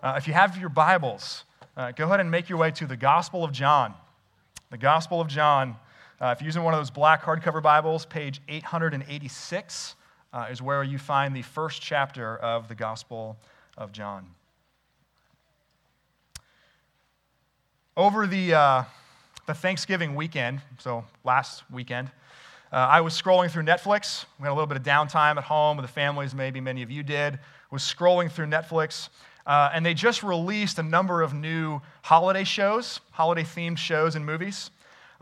Uh, if you have your Bibles, uh, go ahead and make your way to the Gospel of John. The Gospel of John. Uh, if you're using one of those black hardcover Bibles, page 886 uh, is where you find the first chapter of the Gospel of John. Over the, uh, the Thanksgiving weekend, so last weekend, uh, I was scrolling through Netflix. We had a little bit of downtime at home with the families, maybe many of you did. Was scrolling through Netflix, uh, and they just released a number of new holiday shows, holiday themed shows and movies.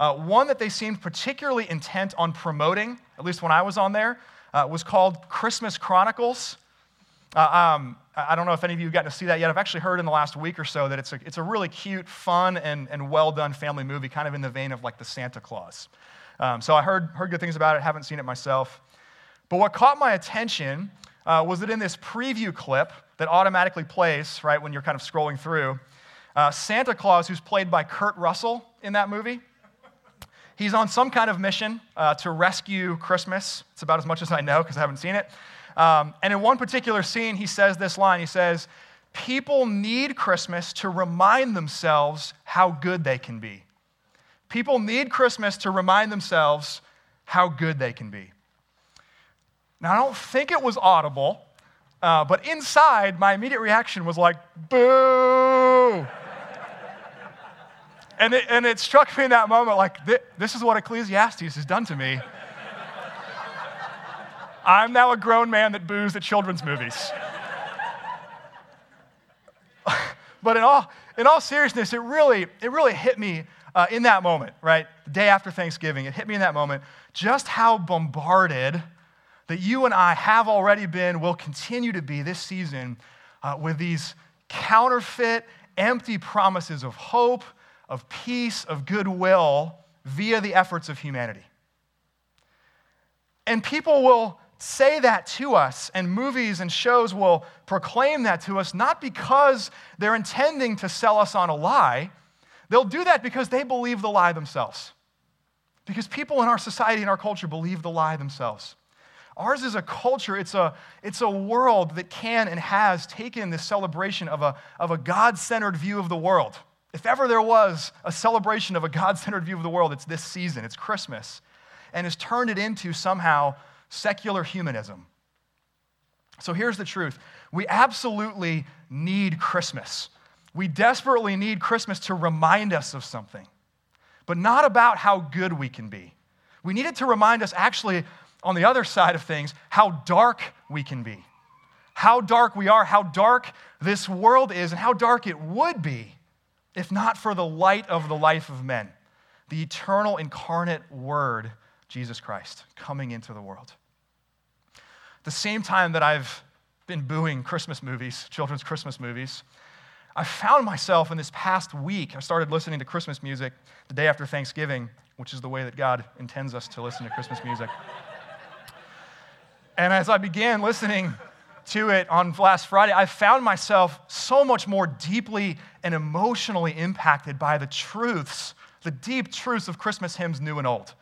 Uh, one that they seemed particularly intent on promoting, at least when I was on there, uh, was called Christmas Chronicles. Uh, um, I don't know if any of you have gotten to see that yet. I've actually heard in the last week or so that it's a, it's a really cute, fun, and, and well done family movie, kind of in the vein of like the Santa Claus. Um, so I heard, heard good things about it, haven't seen it myself. But what caught my attention uh, was that in this preview clip that automatically plays, right, when you're kind of scrolling through, uh, Santa Claus, who's played by Kurt Russell in that movie, he's on some kind of mission uh, to rescue Christmas. It's about as much as I know because I haven't seen it. Um, and in one particular scene, he says this line He says, People need Christmas to remind themselves how good they can be. People need Christmas to remind themselves how good they can be. Now, I don't think it was audible, uh, but inside, my immediate reaction was like, boo. and, it, and it struck me in that moment like, this is what Ecclesiastes has done to me. I'm now a grown man that boos at children's movies. but in all, in all seriousness, it really, it really hit me uh, in that moment, right? The day after Thanksgiving, it hit me in that moment just how bombarded that you and I have already been, will continue to be this season uh, with these counterfeit, empty promises of hope, of peace, of goodwill via the efforts of humanity. And people will say that to us, and movies and shows will proclaim that to us, not because they're intending to sell us on a lie. They'll do that because they believe the lie themselves. Because people in our society and our culture believe the lie themselves. Ours is a culture, it's a, it's a world that can and has taken this celebration of a, of a God centered view of the world. If ever there was a celebration of a God centered view of the world, it's this season, it's Christmas, and has turned it into somehow secular humanism. So here's the truth we absolutely need Christmas. We desperately need Christmas to remind us of something, but not about how good we can be. We need it to remind us actually on the other side of things, how dark we can be. How dark we are, how dark this world is, and how dark it would be if not for the light of the life of men, the eternal incarnate Word, Jesus Christ, coming into the world. The same time that I've been booing Christmas movies, children's Christmas movies, I found myself in this past week, I started listening to Christmas music the day after Thanksgiving, which is the way that God intends us to listen to Christmas music. And as I began listening to it on last Friday, I found myself so much more deeply and emotionally impacted by the truths, the deep truths of Christmas hymns, new and old,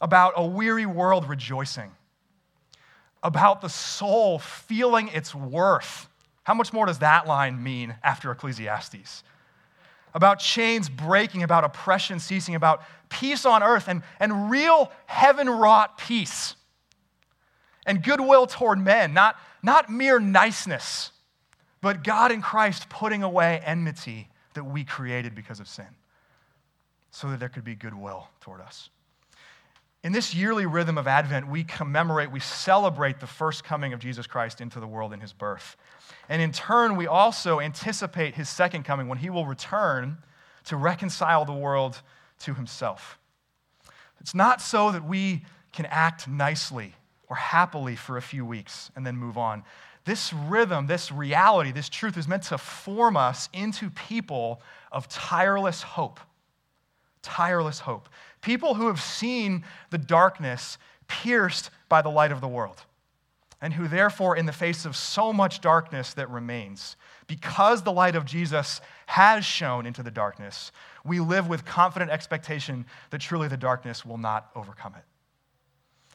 about a weary world rejoicing, about the soul feeling its worth. How much more does that line mean after Ecclesiastes? About chains breaking, about oppression ceasing, about peace on earth and, and real heaven wrought peace and goodwill toward men, not, not mere niceness, but God in Christ putting away enmity that we created because of sin, so that there could be goodwill toward us. In this yearly rhythm of Advent, we commemorate, we celebrate the first coming of Jesus Christ into the world in his birth. And in turn, we also anticipate his second coming when he will return to reconcile the world to himself. It's not so that we can act nicely or happily for a few weeks and then move on. This rhythm, this reality, this truth is meant to form us into people of tireless hope. Tireless hope. People who have seen the darkness pierced by the light of the world, and who, therefore, in the face of so much darkness that remains, because the light of Jesus has shone into the darkness, we live with confident expectation that truly the darkness will not overcome it.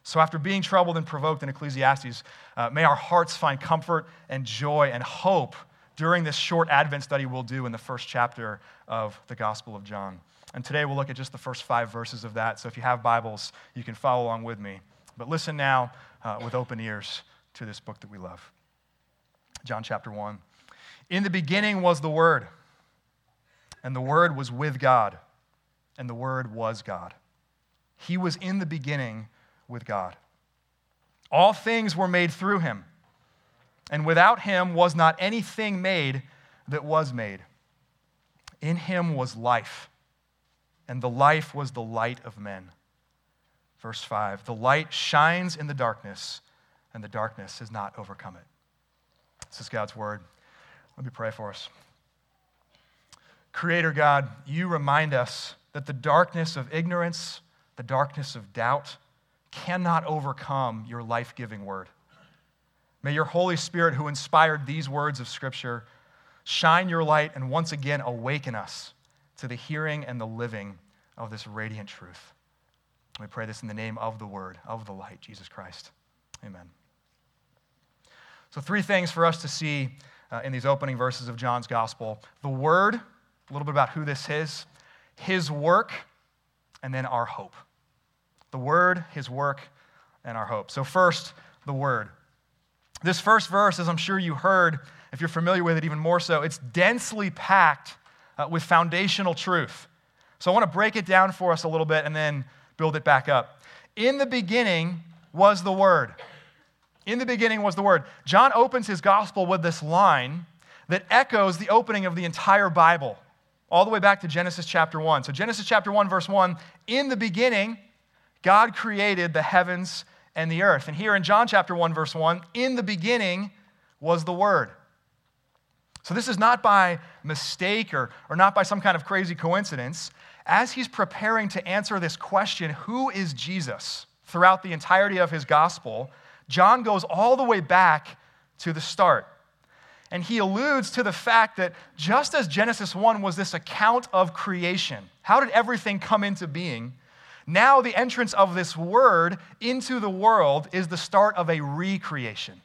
So, after being troubled and provoked in Ecclesiastes, uh, may our hearts find comfort and joy and hope during this short Advent study we'll do in the first chapter of the Gospel of John. And today we'll look at just the first five verses of that. So if you have Bibles, you can follow along with me. But listen now uh, with open ears to this book that we love. John chapter 1. In the beginning was the Word, and the Word was with God, and the Word was God. He was in the beginning with God. All things were made through him, and without him was not anything made that was made. In him was life, and the life was the light of men. Verse 5 The light shines in the darkness, and the darkness has not overcome it. This is God's word. Let me pray for us. Creator God, you remind us that the darkness of ignorance, the darkness of doubt, cannot overcome your life giving word. May your Holy Spirit, who inspired these words of Scripture, shine your light and once again awaken us to the hearing and the living of this radiant truth. We pray this in the name of the Word, of the light, Jesus Christ. Amen. So, three things for us to see uh, in these opening verses of John's Gospel the Word, a little bit about who this is, His work, and then our hope the Word, His work, and our hope. So, first, the Word. This first verse, as I'm sure you heard, if you're familiar with it even more so, it's densely packed uh, with foundational truth. So, I want to break it down for us a little bit and then build it back up. In the beginning was the Word. In the beginning was the Word. John opens his gospel with this line that echoes the opening of the entire Bible, all the way back to Genesis chapter 1. So, Genesis chapter 1, verse 1 In the beginning, God created the heavens and the earth. And here in John chapter 1, verse 1, in the beginning was the Word. So this is not by mistake or, or not by some kind of crazy coincidence. As he's preparing to answer this question, who is Jesus, throughout the entirety of his gospel, John goes all the way back to the start. And he alludes to the fact that just as Genesis 1 was this account of creation, how did everything come into being? Now, the entrance of this word into the world is the start of a recreation.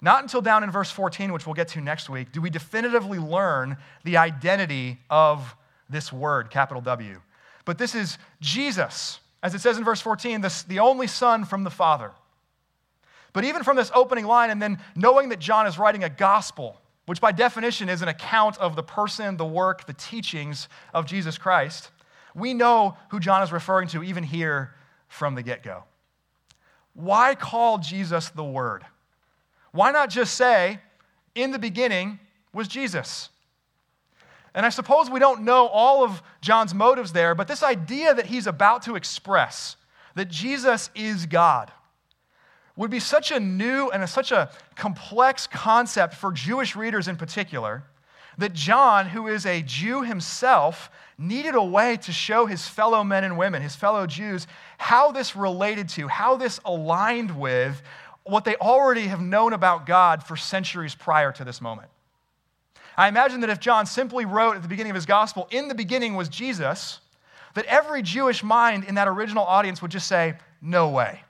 Not until down in verse 14, which we'll get to next week, do we definitively learn the identity of this word, capital W. But this is Jesus, as it says in verse 14, this, the only Son from the Father. But even from this opening line, and then knowing that John is writing a gospel, which by definition is an account of the person, the work, the teachings of Jesus Christ, we know who John is referring to even here from the get go. Why call Jesus the Word? Why not just say, in the beginning was Jesus? And I suppose we don't know all of John's motives there, but this idea that he's about to express, that Jesus is God, would be such a new and a, such a complex concept for Jewish readers in particular that John, who is a Jew himself, needed a way to show his fellow men and women, his fellow Jews, how this related to, how this aligned with what they already have known about God for centuries prior to this moment. I imagine that if John simply wrote at the beginning of his gospel, in the beginning was Jesus, that every Jewish mind in that original audience would just say, no way.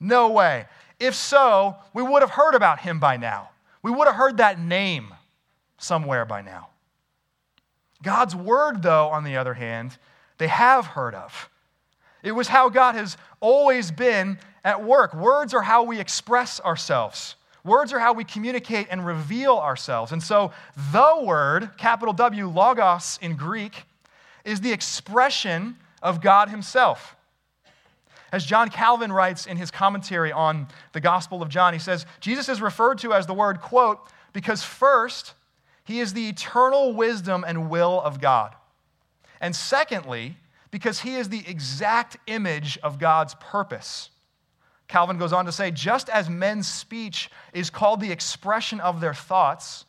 No way. If so, we would have heard about him by now. We would have heard that name somewhere by now. God's word, though, on the other hand, they have heard of. It was how God has always been at work. Words are how we express ourselves. Words are how we communicate and reveal ourselves. And so, the word, capital W, logos in Greek, is the expression of God Himself. As John Calvin writes in his commentary on the Gospel of John, he says, Jesus is referred to as the word, quote, because first, he is the eternal wisdom and will of God. And secondly, because he is the exact image of God's purpose. Calvin goes on to say just as men's speech is called the expression of their thoughts,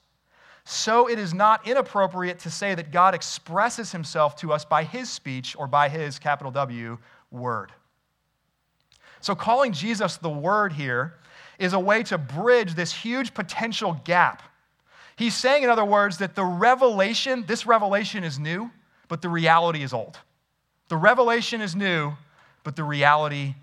so it is not inappropriate to say that God expresses himself to us by his speech or by his, capital W, word. So calling Jesus the word here is a way to bridge this huge potential gap He's saying, in other words, that the revelation, this revelation is new, but the reality is old. The revelation is new, but the reality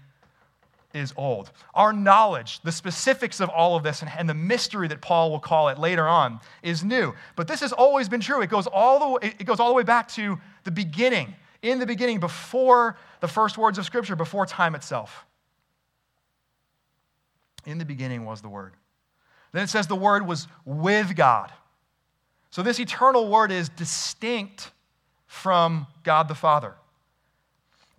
is old. Our knowledge, the specifics of all of this and, and, the mystery that Paul will call it later on is new. But this has always been true. It goes all the way, it goes all the way back to the beginning, in the beginning, before the first words of Scripture, before time itself. In the beginning was the Word. Then it says the Word was with God. So this eternal Word is distinct from God the Father.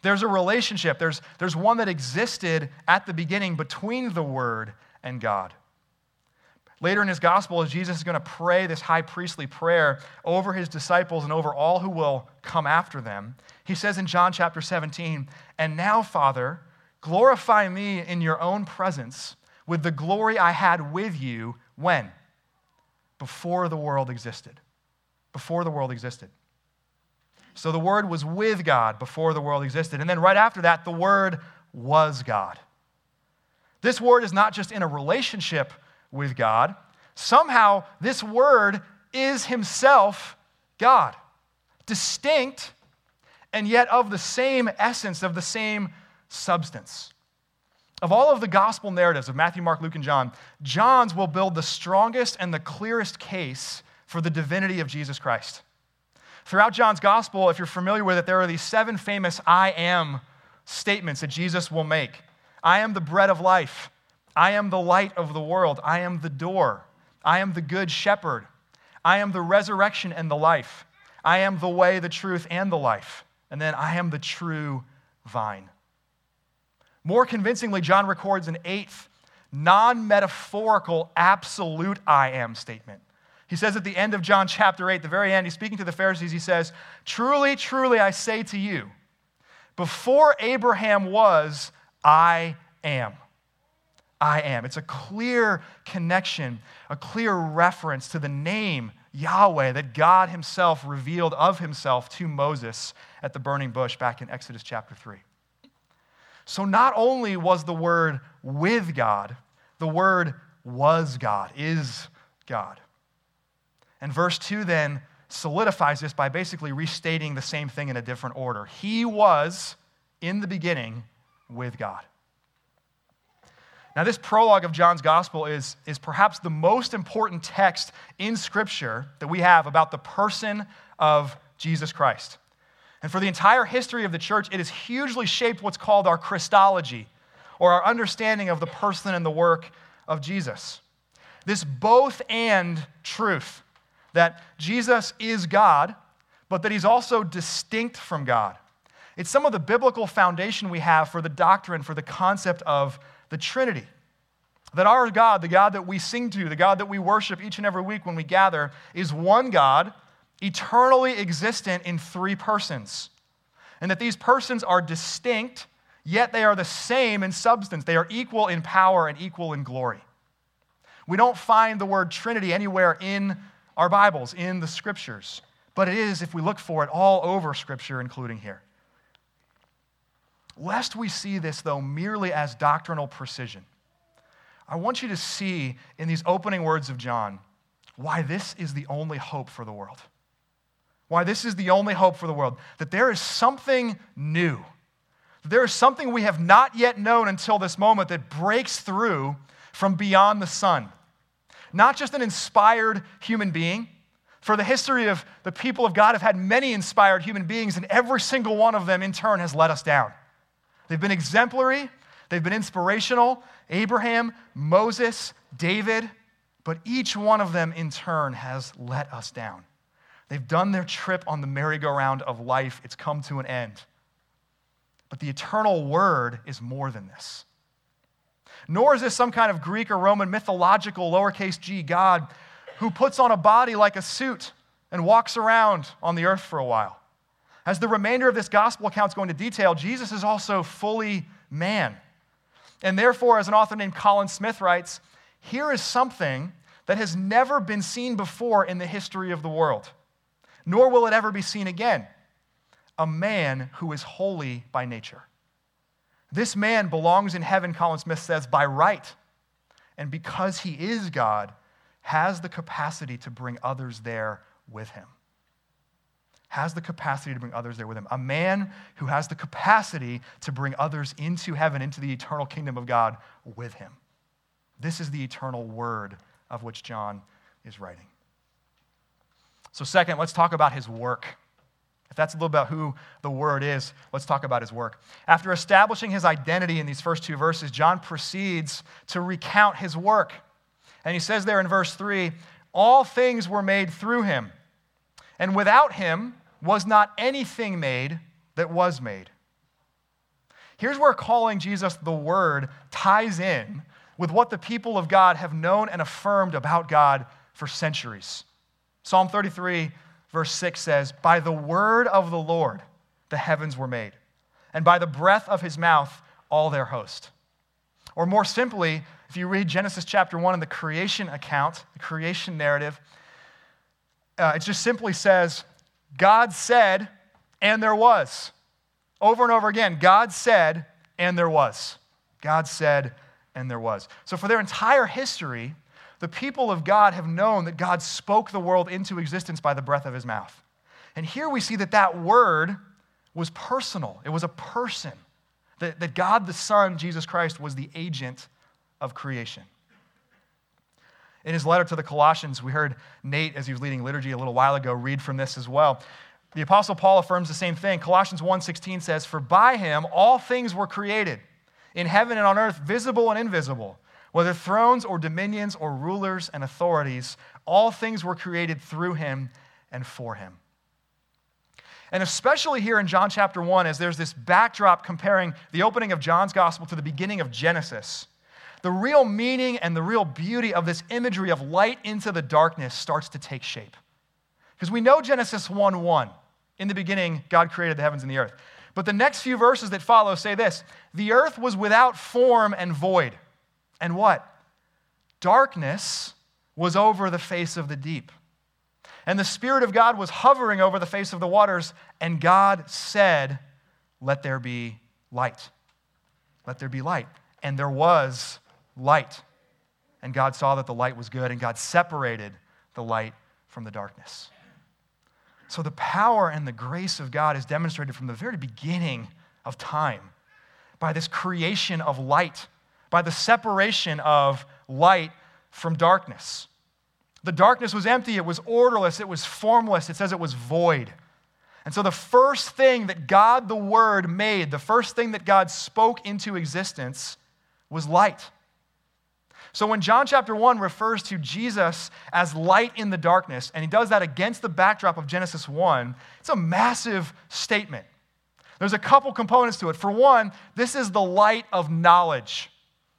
There's a relationship, there's, there's one that existed at the beginning between the Word and God. Later in his gospel, as Jesus is going to pray this high priestly prayer over his disciples and over all who will come after them, he says in John chapter 17, And now, Father, glorify me in your own presence with the glory I had with you when? Before the world existed. Before the world existed. So the Word was with God before the world existed. And then right after that, the Word was God. This Word is not just in a relationship with God, somehow this Word is Himself God, distinct and yet of the same essence, of the same substance. Of all of the gospel narratives of Matthew, Mark, Luke, and John, John's will build the strongest and the clearest case for the divinity of Jesus Christ. Throughout John's gospel, if you're familiar with it, there are these seven famous I am statements that Jesus will make I am the bread of life. I am the light of the world. I am the door. I am the good shepherd. I am the resurrection and the life. I am the way, the truth, and the life. And then I am the true vine. More convincingly, John records an eighth non metaphorical absolute I am statement. He says at the end of John chapter 8, the very end, he's speaking to the Pharisees, he says, Truly, truly, I say to you, before Abraham was, I am. I am. It's a clear connection, a clear reference to the name Yahweh that God Himself revealed of Himself to Moses at the burning bush back in Exodus chapter 3. So not only was the word with God, the word was God, is God. And verse 2 then solidifies this by basically restating the same thing in a different order. He was in the beginning with God. Now, this prologue of John's gospel is, is perhaps the most important text in Scripture that we have about the person of Jesus Christ. And for the entire history of the church, it has hugely shaped what's called our Christology, or our understanding of the person and the work of Jesus. This both and truth that Jesus is God, but that he's also distinct from God. It's some of the biblical foundation we have for the doctrine, for the concept of the Trinity. That our God, the God that we sing to, the God that we worship each and every week when we gather, is one God, eternally existent in three persons. And that these persons are distinct, yet they are the same in substance. They are equal in power and equal in glory. We don't find the word Trinity anywhere in our Bibles, in the scriptures. But it is, if we look for it, all over scripture, including here. Lest we see this, though, merely as doctrinal precision, I want you to see in these opening words of John why this is the only hope for the world. Why this is the only hope for the world. That there is something new. There is something we have not yet known until this moment that breaks through from beyond the sun not just an inspired human being. For the history of the people of God have had many inspired human beings, and every single one of them in turn has let us down. They've been exemplary, they've been inspirational Abraham, Moses, David, but each one of them in turn has let us down. They've done their trip on the merry-go-round of life, it's come to an end. But the eternal word is more than this. Nor is this some kind of Greek or Roman mythological lowercase g God who puts on a body like a suit and walks around on the earth for a while. As the remainder of this gospel account is going to detail, Jesus is also fully man. And therefore, as an author named Colin Smith writes, here is something that has never been seen before in the history of the world, nor will it ever be seen again a man who is holy by nature. This man belongs in heaven, Colin Smith says, by right. And because he is God, has the capacity to bring others there with him. has the capacity to bring others there with him. A man who has the capacity to bring others into heaven, into the eternal kingdom of God with him. This is the eternal word of which John is writing. So, second, let's talk about his work. If that's a little about who the Word is, let's talk about his work. After establishing his identity in these first two verses, John proceeds to recount his work. And he says there in verse 3 All things were made through him, and without him was not anything made that was made. Here's where calling Jesus the Word ties in with what the people of God have known and affirmed about God for centuries. Psalm 33 verse 6 says, By the word of the Lord the heavens were made, and by the breath of his mouth all their host. Or more simply, if you read Genesis chapter 1 in the creation account, the creation narrative, uh, it just simply says, God said, and there was. Over and over again, God said, and there was. God said, and there was. So for their entire history, the people of God have known that God spoke the world into existence by the breath of his mouth. And here we see that that word was personal, it was a person. That, that God the Son, Jesus Christ, was the agent of creation. In his letter to the Colossians, we heard Nate, as he was leading liturgy a little while ago, read from this as well. The Apostle Paul affirms the same thing. Colossians 1:16 says, For by him all things were created, in heaven and on earth, visible and invisible whether thrones or dominions or rulers and authorities, all things were created through him and for him. And especially here in John chapter 1, as there's this backdrop comparing the opening of John's gospel to the beginning of Genesis, the real meaning and the real beauty of this imagery of light into the darkness starts to take shape. Because we know Genesis 1 1. In the beginning, God created the heavens and the earth. But the next few verses that follow say this The earth was without form and void and what? Darkness was over the face of the deep. And the Spirit of God was hovering over the face of the waters, and God said, Let there be light. Let there be light. And there was light. And God saw that the light was good, and God separated the light from the darkness. So the power and the grace of God is demonstrated from the very beginning of time by this creation of light by the separation of light from darkness. The darkness was empty, it was orderless, it was formless, it says it was void. And so, the first thing that God the Word made, the first thing that God spoke into existence was light. So, when John chapter 1 refers to Jesus as light in the darkness, and he does that against the backdrop of Genesis 1, it's a massive statement. There's a couple components to it. For one, this is the light of knowledge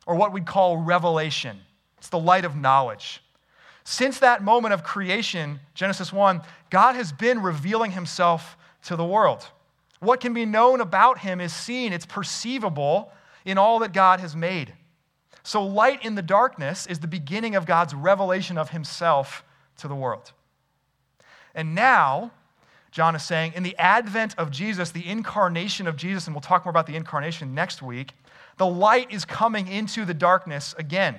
or what we'd call revelation. It's the light of knowledge. Since that moment of creation, Genesis 1, God has been revealing himself to the world. What can be known about him is seen, it's perceivable in all that God has made. So, light in the darkness is the beginning of God's revelation of himself to the world. And now, John is saying, in the advent of Jesus, the incarnation of Jesus, and we'll talk more about the incarnation next week, the light is coming into the darkness again.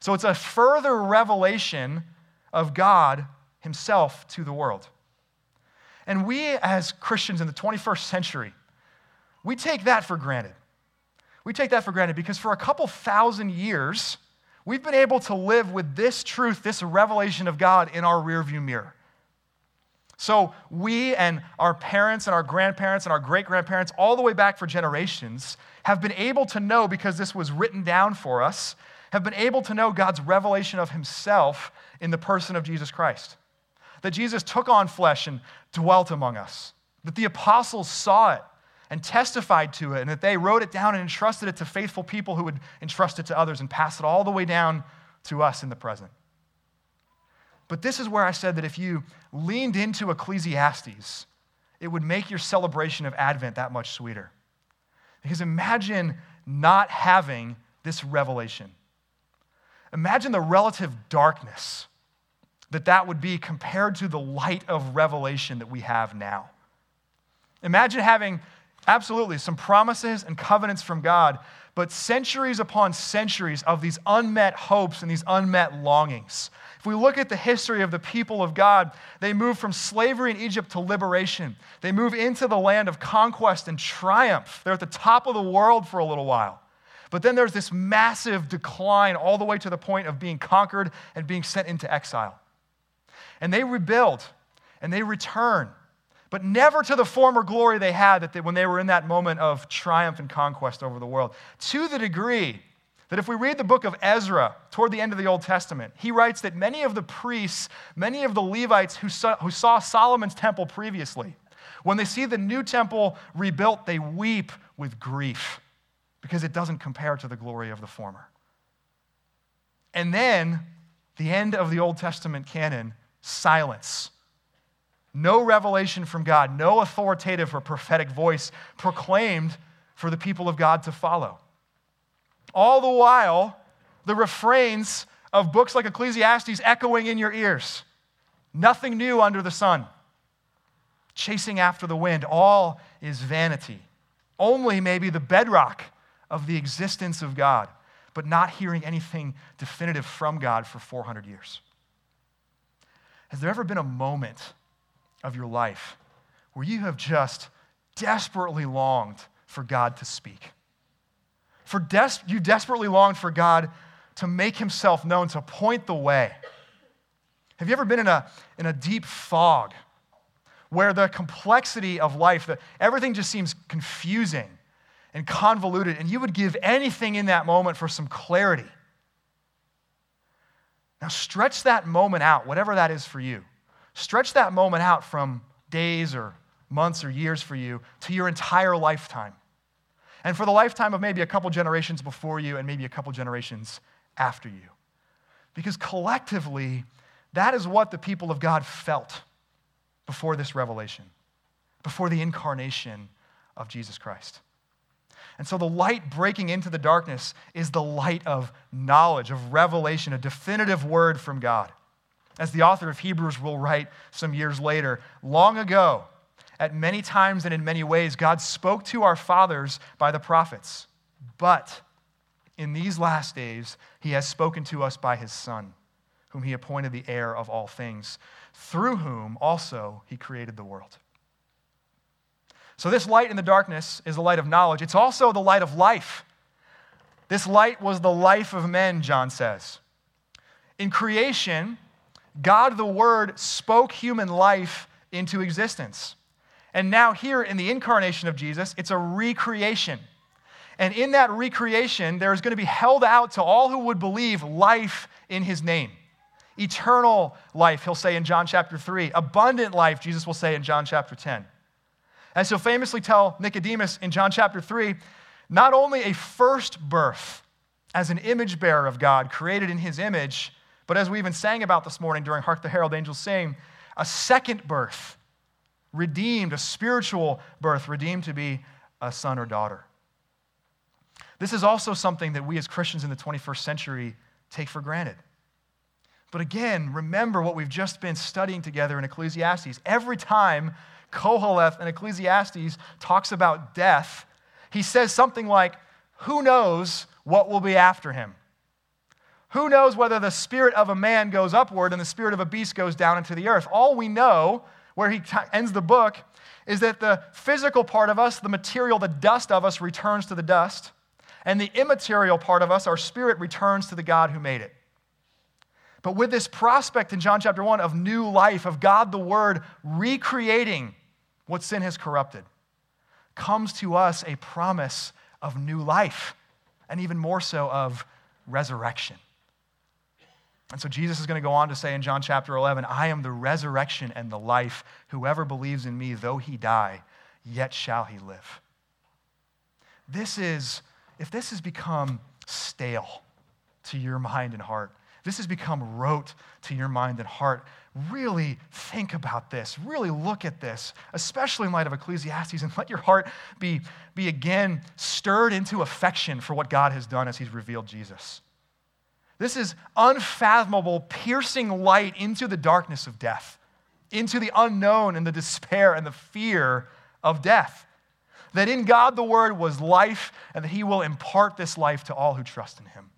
So it's a further revelation of God Himself to the world. And we, as Christians in the 21st century, we take that for granted. We take that for granted because for a couple thousand years, we've been able to live with this truth, this revelation of God in our rearview mirror. So we and our parents and our grandparents and our great grandparents, all the way back for generations, have been able to know, because this was written down for us, have been able to know God's revelation of himself in the person of Jesus Christ. That Jesus took on flesh and dwelt among us. That the apostles saw it and testified to it, and that they wrote it down and entrusted it to faithful people who would entrust it to others and pass it all the way down to us in the present. But this is where I said that if you leaned into Ecclesiastes, it would make your celebration of Advent that much sweeter. Because imagine not having this revelation. Imagine the relative darkness that that would be compared to the light of revelation that we have now. Imagine having Absolutely, some promises and covenants from God, but centuries upon centuries of these unmet hopes and these unmet longings. If we look at the history of the people of God, they move from slavery in Egypt to liberation. They move into the land of conquest and triumph. They're at the top of the world for a little while. But then there's this massive decline all the way to the point of being conquered and being sent into exile. And they rebuild and they return, but never to the former glory they had that they, when they were in that moment of triumph and conquest over the world. To the degree that if we read the book of Ezra toward the end of the Old Testament, he writes that many of the priests, many of the Levites who saw, who saw Solomon's temple previously, when they see the new temple rebuilt, they weep with grief because it doesn't compare to the glory of the former. And then, the end of the Old Testament canon, silence. No revelation from God, no authoritative or prophetic voice proclaimed for the people of God to follow. All the while, the refrains of books like Ecclesiastes echoing in your ears. Nothing new under the sun. Chasing after the wind. All is vanity. Only maybe the bedrock of the existence of God, but not hearing anything definitive from God for 400 years. Has there ever been a moment of your life where you have just desperately longed for God to speak? For des- you desperately longed for God to make himself known, to point the way. Have you ever been in a, in a deep fog where the complexity of life, that everything just seems confusing and convoluted, and you would give anything in that moment for some clarity? Now, stretch that moment out, whatever that is for you. Stretch that moment out from days or months or years for you to your entire lifetime and for the lifetime of maybe a couple generations before you and maybe a couple generations after you. Because collectively, that is what the people of God felt before this revelation, before the incarnation of Jesus Christ. And so the light breaking into the darkness is the light of knowledge, of revelation, a definitive word from God. As the author of Hebrews will write some years later, long ago, at many times and in many ways, God spoke to our fathers by the prophets. But in these last days, he has spoken to us by his Son, whom he appointed the heir of all things, through whom also he created the world. So, this light in the darkness is the light of knowledge. It's also the light of life. This light was the life of men, John says. In creation, God the Word spoke human life into existence. And now, here in the incarnation of Jesus, it's a recreation. And in that recreation, there is going to be held out to all who would believe life in his name. Eternal life, he'll say in John chapter 3. Abundant life, Jesus will say in John chapter 10. And so famously tell Nicodemus in John chapter 3 not only a first birth as an image bearer of God, created in his image, but as we even sang about this morning during Hark the Herald Angels Sing, a second birth redeemed, a spiritual birth, redeemed to be a son or daughter. This is also something that we as Christians in the 21st century take for granted. But again, remember what we've just been studying together in Ecclesiastes. Every time Koheleth in Ecclesiastes talks about death, he says something like, Who knows what will be after him? Who knows whether the spirit of a man goes upward and the spirit of a beast goes down into the earth? All we know where he ends the book, is that the physical part of us, the material, the dust of us, returns to the dust, and the immaterial part of us, our spirit, returns to the God who made it. But with this prospect in John chapter 1 of new life, of God the Word recreating what sin has corrupted, comes to us a promise of new life, and even more so of resurrection. And so Jesus is going to go on to say in John chapter 11, I am the resurrection and the life. Whoever believes in me, though he die, yet shall he live. This is, if this has become stale to your mind and heart, this has become rote to your mind and heart, really think about this. Really look at this, especially in light of Ecclesiastes, and let your heart be, be again stirred into affection for what God has done as he's revealed Jesus. This is unfathomable, piercing light into the darkness of death, into the unknown and the despair and the fear of death. that in God the Word was life, and that He will impart this life to all who trust in Him.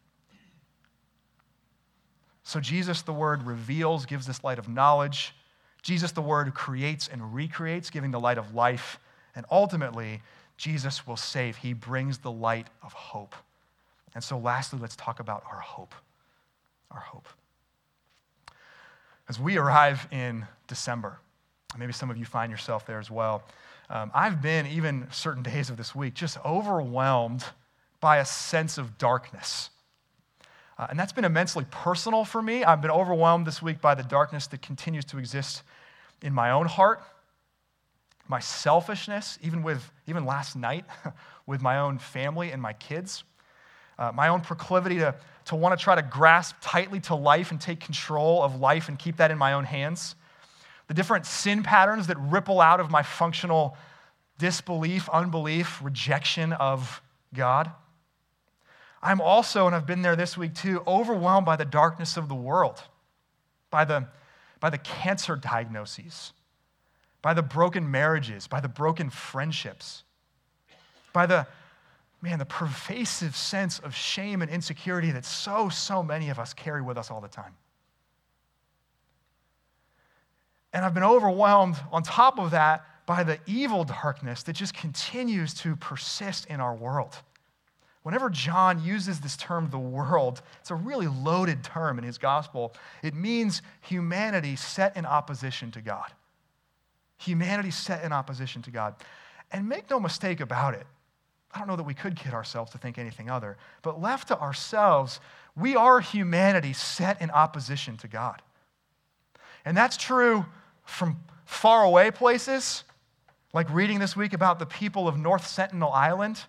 So, Jesus the Word reveals, gives this light of knowledge. Jesus the Word creates and recreates, giving the light of life. And ultimately, Jesus will save. He brings the light of hope. And so, lastly, let's talk about our hope. Our hope. As we arrive in December, maybe some of you find yourself there as well. Um, I've been, even certain days of this week, just overwhelmed by a sense of darkness. Uh, and that's been immensely personal for me. I've been overwhelmed this week by the darkness that continues to exist in my own heart, my selfishness, even with even last night with my own family and my kids, uh, my own proclivity to, to want to try to grasp tightly to life and take control of life and keep that in my own hands, the different sin patterns that ripple out of my functional disbelief, unbelief, rejection of God. I'm also, and I've been there this week too, overwhelmed by the darkness of the world, by the, by the cancer diagnoses, by the broken marriages, by the broken friendships, by the, man, the pervasive sense of shame and insecurity that so, so many of us carry with us all the time. And I've been overwhelmed on top of that by the evil darkness that just continues to persist in our world. Whenever John uses this term, the world, it's a really loaded term in his gospel. It means humanity set in opposition to God. Humanity set in opposition to God. And make no mistake about it, I don't know that we could kid ourselves to think anything other, but left to ourselves, we are humanity set in opposition to God. And that's true from far away places, like reading this week about the people of North Sentinel Island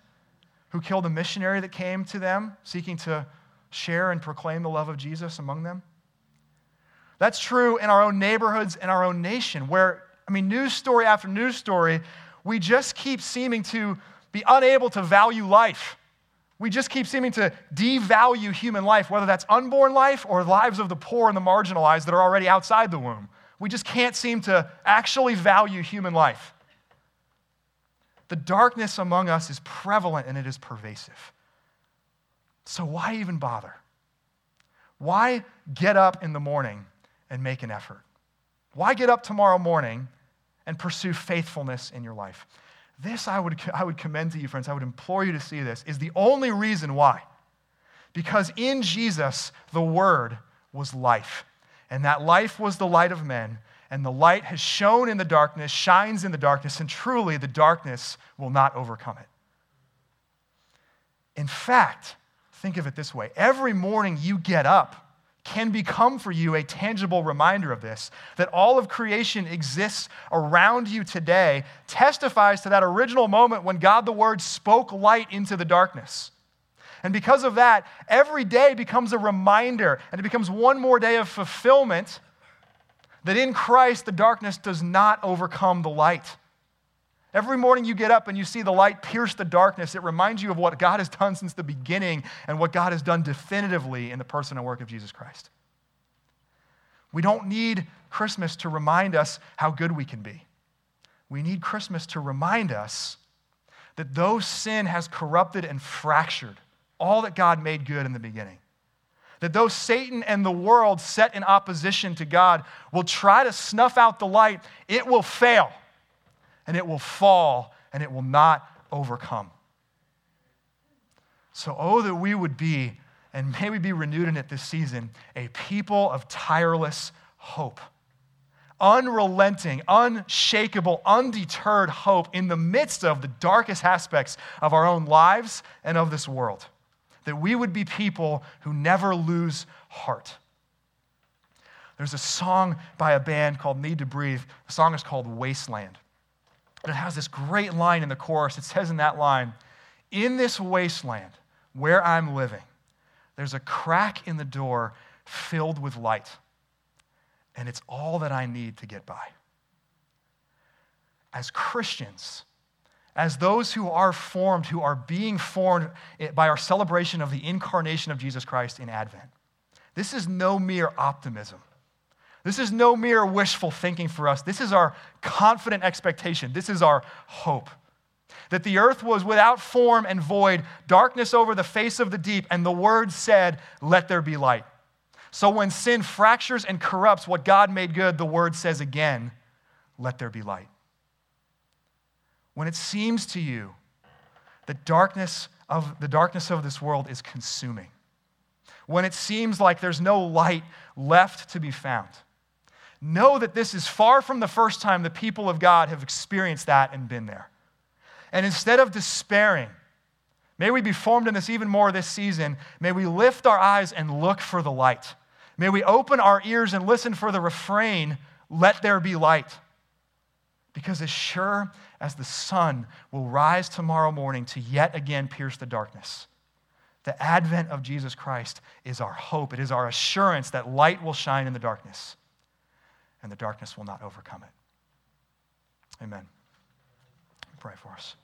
who killed a missionary that came to them seeking to share and proclaim the love of Jesus among them. That's true in our own neighborhoods and our own nation, where, I mean, news story after news story, we just keep seeming to be unable to value life. We just keep seeming to devalue human life, whether that's unborn life or lives of the poor and the marginalized that are already outside the womb. We just can't seem to actually value human life. The darkness among us is prevalent and it is pervasive. So, why even bother? Why get up in the morning and make an effort? Why get up tomorrow morning and pursue faithfulness in your life? This I would, I would commend to you, friends. I would implore you to see this, is the only reason why. Because in Jesus, the Word was life. And that life was the light of men and the light has shone in the darkness, shines in the darkness, and truly the darkness will not overcome it. In fact, think of it this way every morning you get up can become for you a tangible reminder of this that all of creation exists around you today, testifies to that original moment when God the Word spoke light into the darkness. And because of that, every day becomes a reminder and it becomes one more day of fulfillment that in Christ the darkness does not overcome the light. Every morning you get up and you see the light pierce the darkness, it reminds you of what God has done since the beginning and what God has done definitively in the person and work of Jesus Christ. We don't need Christmas to remind us how good we can be. We need Christmas to remind us that though sin has corrupted and fractured all that God made good in the beginning, that though Satan and the world set in opposition to God will try to snuff out the light, it will fail and it will fall and it will not overcome. So, oh, that we would be, and may we be renewed in it this season, a people of tireless hope. Unrelenting, unshakable, undeterred hope in the midst of the darkest aspects of our own lives and of this world that we would be people who never lose heart. There's a song by a band called Need to Breathe. The song is called Wasteland. And it has this great line in the chorus. It says in that line, In this wasteland where I'm living, there's a crack in the door filled with light. And it's all that I need to get by. As Christians, as those who are formed, who are being formed by our celebration of the incarnation of Jesus Christ in Advent. This is no mere optimism. This is no mere wishful thinking for us. This is our confident expectation. This is our hope. that the earth was without form and void, darkness over the face of the deep, and the word said, Let there be light. So when sin fractures and corrupts what God made good, the word says again, Let there be light. When it seems to you that darkness of the darkness of this world is consuming, when it seems like there's no light left to be found, know that this is far from the first time the people of God have experienced that and been there. And instead of despairing, may we be formed in this even more this season. May we lift our eyes and look for the light. May we open our ears and listen for the refrain, let there be light. Because as sure as the sun will rise tomorrow morning to yet again pierce the darkness, the advent of Jesus Christ is our hope. It is our assurance that light will shine in the darkness and the darkness will not overcome it. Amen. Pray for us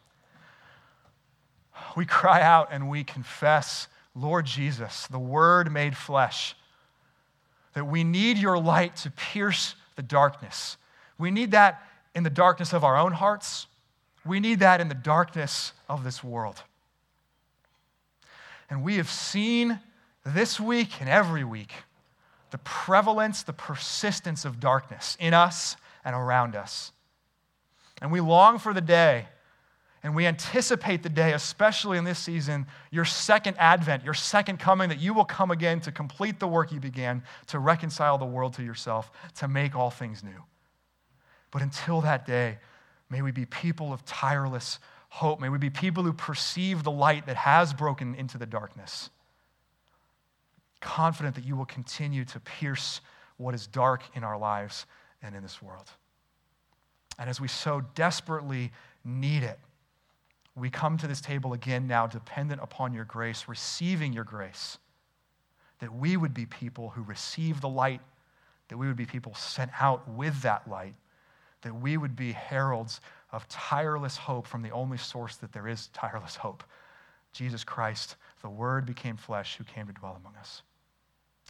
we cry out and we confess, Lord Jesus, the Word made flesh, that we need your light to pierce the darkness. We need that in the darkness of our own hearts. We need that in the darkness of this world. And we have seen this week and every week the prevalence, the persistence of darkness in us and around us. And we long for the day and we anticipate the day, especially in this season, your second advent, your second coming, that you will come again to complete the work you began, to reconcile the world to yourself, to make all things new. But until that day, may we be people of tireless hope. May we be people who perceive the light that has broken into the darkness. Confident that you will continue to pierce what is dark in our lives and in this world. And as we so desperately need it, we come to this table again now dependent upon your grace, receiving your grace, that we would be people who receive the light, that we would be people sent out with that light, that we would be heralds of tireless hope from the only source that there is tireless hope Jesus Christ, the Word became flesh who came to dwell among us.